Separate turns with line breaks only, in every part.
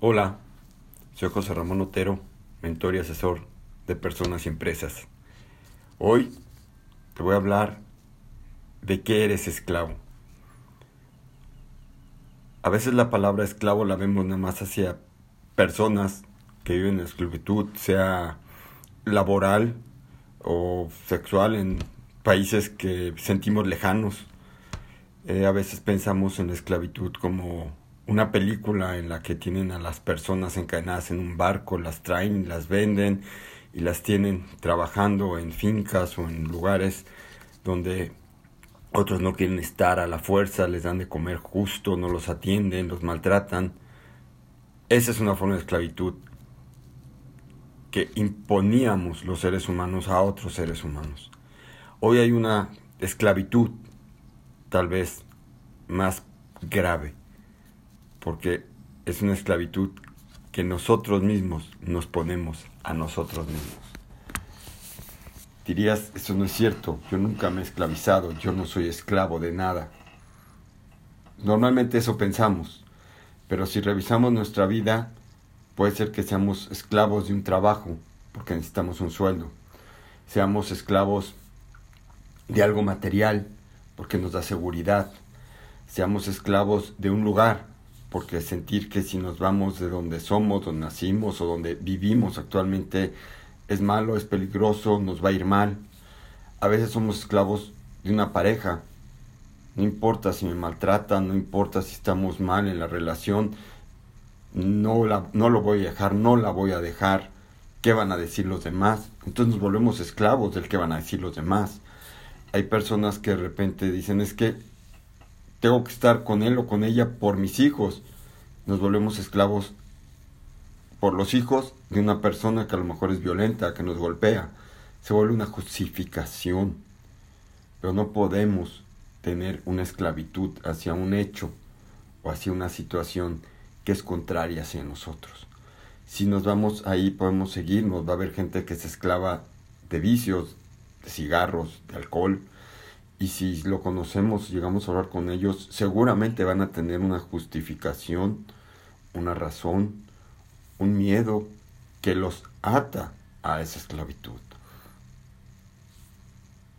Hola, soy José Ramón Otero, mentor y asesor de personas y empresas. Hoy te voy a hablar de qué eres esclavo. A veces la palabra esclavo la vemos nada más hacia personas que viven en esclavitud, sea laboral o sexual en países que sentimos lejanos. Eh, a veces pensamos en la esclavitud como una película en la que tienen a las personas encadenadas en un barco, las traen, las venden y las tienen trabajando en fincas o en lugares donde otros no quieren estar a la fuerza, les dan de comer justo, no los atienden, los maltratan. Esa es una forma de esclavitud que imponíamos los seres humanos a otros seres humanos. Hoy hay una esclavitud tal vez más grave, porque es una esclavitud que nosotros mismos nos ponemos a nosotros mismos. Dirías, eso no es cierto, yo nunca me he esclavizado, yo no soy esclavo de nada. Normalmente eso pensamos, pero si revisamos nuestra vida, puede ser que seamos esclavos de un trabajo, porque necesitamos un sueldo. Seamos esclavos de algo material, porque nos da seguridad. Seamos esclavos de un lugar, porque sentir que si nos vamos de donde somos, donde nacimos o donde vivimos actualmente es malo, es peligroso, nos va a ir mal. A veces somos esclavos de una pareja. No importa si me maltratan, no importa si estamos mal en la relación, no, la, no lo voy a dejar, no la voy a dejar. ¿Qué van a decir los demás? Entonces nos volvemos esclavos del que van a decir los demás. Hay personas que de repente dicen es que tengo que estar con él o con ella por mis hijos. Nos volvemos esclavos por los hijos de una persona que a lo mejor es violenta, que nos golpea. Se vuelve una justificación. Pero no podemos tener una esclavitud hacia un hecho o hacia una situación que es contraria hacia nosotros. Si nos vamos ahí podemos seguirnos, va a haber gente que se esclava de vicios, de cigarros, de alcohol, y si lo conocemos, llegamos a hablar con ellos, seguramente van a tener una justificación, una razón, un miedo que los ata a esa esclavitud.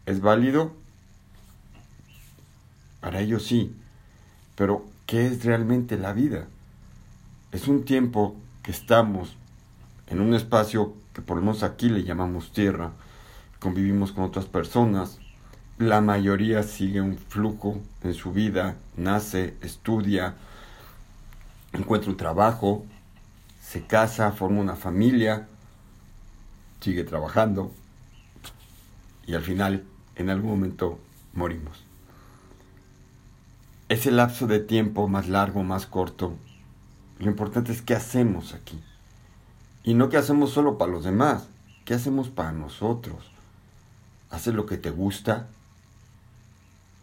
¿Es válido? Para ellos sí, pero ¿qué es realmente la vida? Es un tiempo que estamos en un espacio que por lo menos aquí le llamamos tierra, convivimos con otras personas, la mayoría sigue un flujo en su vida, nace, estudia, encuentra un trabajo, se casa, forma una familia, sigue trabajando y al final, en algún momento, morimos. Ese lapso de tiempo más largo, más corto, lo importante es qué hacemos aquí. Y no qué hacemos solo para los demás, qué hacemos para nosotros. ¿Haces lo que te gusta?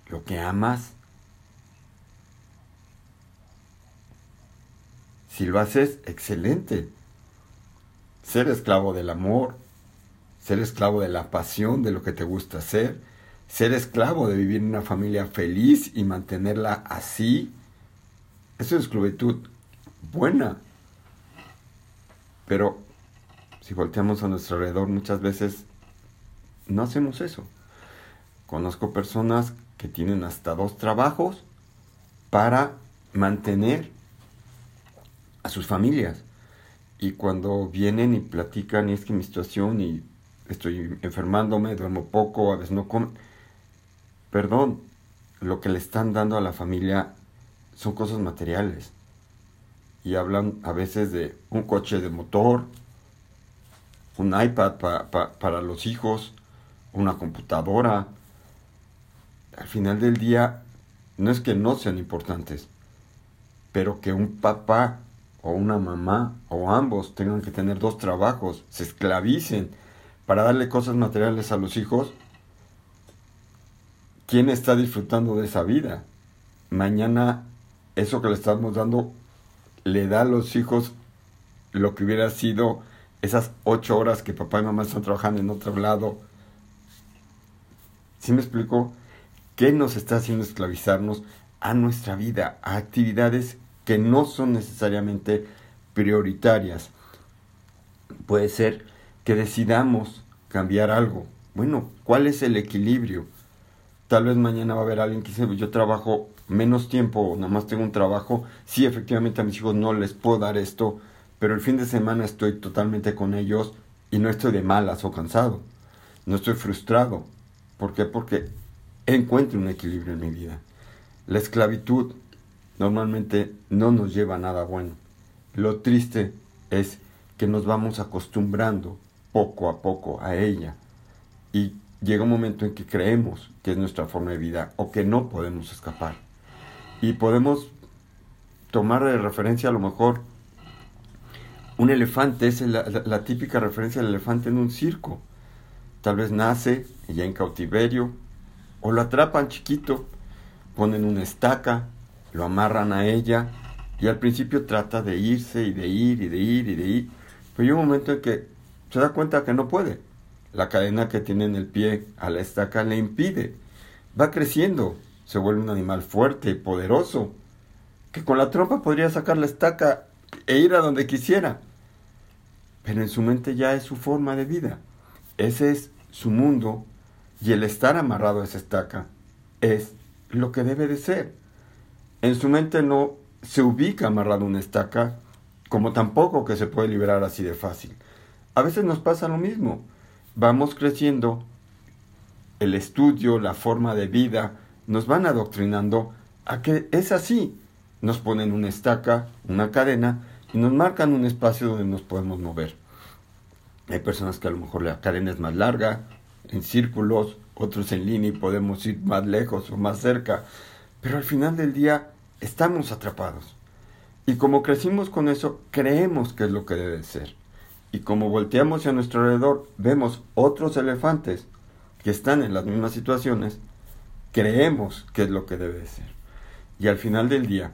Lo que amas, si lo haces, excelente. Ser esclavo del amor, ser esclavo de la pasión, de lo que te gusta hacer, ser esclavo de vivir en una familia feliz y mantenerla así, eso es esclavitud buena. Pero si volteamos a nuestro alrededor muchas veces no hacemos eso. Conozco personas que tienen hasta dos trabajos para mantener a sus familias. Y cuando vienen y platican, y es que mi situación, y estoy enfermándome, duermo poco, a veces no como. Perdón, lo que le están dando a la familia son cosas materiales. Y hablan a veces de un coche de motor, un iPad para los hijos, una computadora, al final del día no es que no sean importantes, pero que un papá o una mamá o ambos tengan que tener dos trabajos, se esclavicen para darle cosas materiales a los hijos, ¿quién está disfrutando de esa vida? Mañana eso que le estamos dando le da a los hijos lo que hubiera sido esas ocho horas que papá y mamá están trabajando en otro lado. ¿Sí me explico? ¿Qué nos está haciendo esclavizarnos a nuestra vida, a actividades que no son necesariamente prioritarias. Puede ser que decidamos cambiar algo. Bueno, ¿cuál es el equilibrio? Tal vez mañana va a haber alguien que dice, yo trabajo menos tiempo, nada más tengo un trabajo. Sí, efectivamente a mis hijos no les puedo dar esto, pero el fin de semana estoy totalmente con ellos y no estoy de malas o cansado. No estoy frustrado. ¿Por qué? Porque encuentro un equilibrio en mi vida. La esclavitud normalmente no nos lleva a nada bueno. Lo triste es que nos vamos acostumbrando poco a poco a ella y llega un momento en que creemos que es nuestra forma de vida o que no podemos escapar. Y podemos tomar de referencia a lo mejor un elefante, es la, típica referencia del elefante en un circo. Tal vez nace ya en cautiverio o lo atrapan chiquito, ponen una estaca, lo amarran a ella y al principio trata de irse y de ir y de ir y de ir. Pero hay un momento en que se da cuenta que no puede. La cadena que tiene en el pie a la estaca le impide. Va creciendo, se vuelve un animal fuerte y poderoso, que con la trompa podría sacar la estaca e ir a donde quisiera. Pero en su mente ya es su forma de vida. Ese es su mundo y el estar amarrado a esa estaca es lo que debe de ser. En su mente no se ubica amarrado a una estaca como tampoco que se puede liberar así de fácil. A veces nos pasa lo mismo. Vamos creciendo, el estudio, la forma de vida, nos van adoctrinando a que es así. Nos ponen una estaca, una cadena y nos marcan un espacio donde nos podemos mover. Hay personas que a lo mejor la cadena es más larga, en círculos, otros en línea y podemos ir más lejos o más cerca. Pero al final del día estamos atrapados. Y como crecimos con eso, creemos que es lo que debe ser. Y como volteamos a nuestro alrededor, vemos otros elefantes que están en las mismas situaciones, creemos que es lo que debe ser. Y al final del día,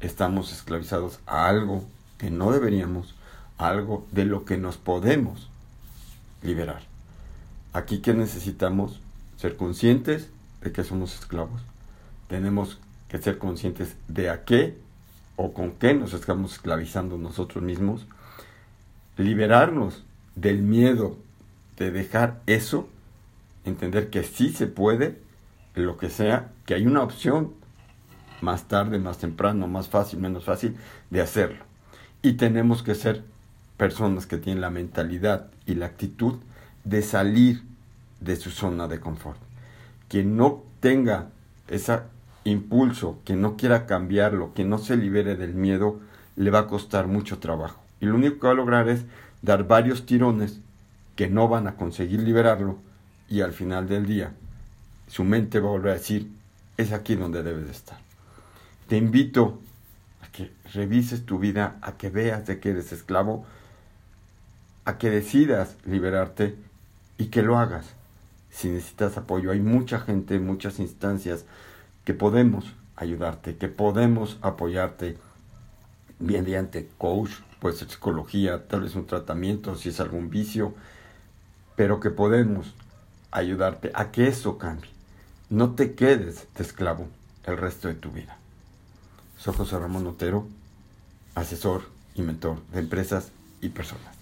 estamos esclavizados a algo que no deberíamos, a algo de lo que nos podemos liberar. Aquí que necesitamos ser conscientes de que somos esclavos. Tenemos que ser conscientes de a qué o con qué nos estamos esclavizando nosotros mismos, liberarnos del miedo de dejar eso, entender que sí se puede, lo que sea, que hay una opción más tarde, más temprano, más fácil, menos fácil de hacerlo. Y tenemos que ser personas que tienen la mentalidad y la actitud de salir de su zona de confort. Quien no tenga ese impulso, que no quiera cambiarlo, que no se libere del miedo, le va a costar mucho trabajo. Y lo único que va a lograr es dar varios tirones que no van a conseguir liberarlo y al final del día su mente va a volver a decir, es aquí donde debes de estar. Te invito a que revises tu vida, a que veas de que eres esclavo, a que decidas liberarte y que lo hagas. Si necesitas apoyo, hay mucha gente, muchas instancias que podemos ayudarte, que podemos apoyarte mediante coach, puede ser psicología, tal vez un tratamiento, si es algún vicio, pero que podemos ayudarte a que eso cambie. No te quedes de esclavo el resto de tu vida. Soy José Ramón Otero, asesor y mentor de empresas y personas.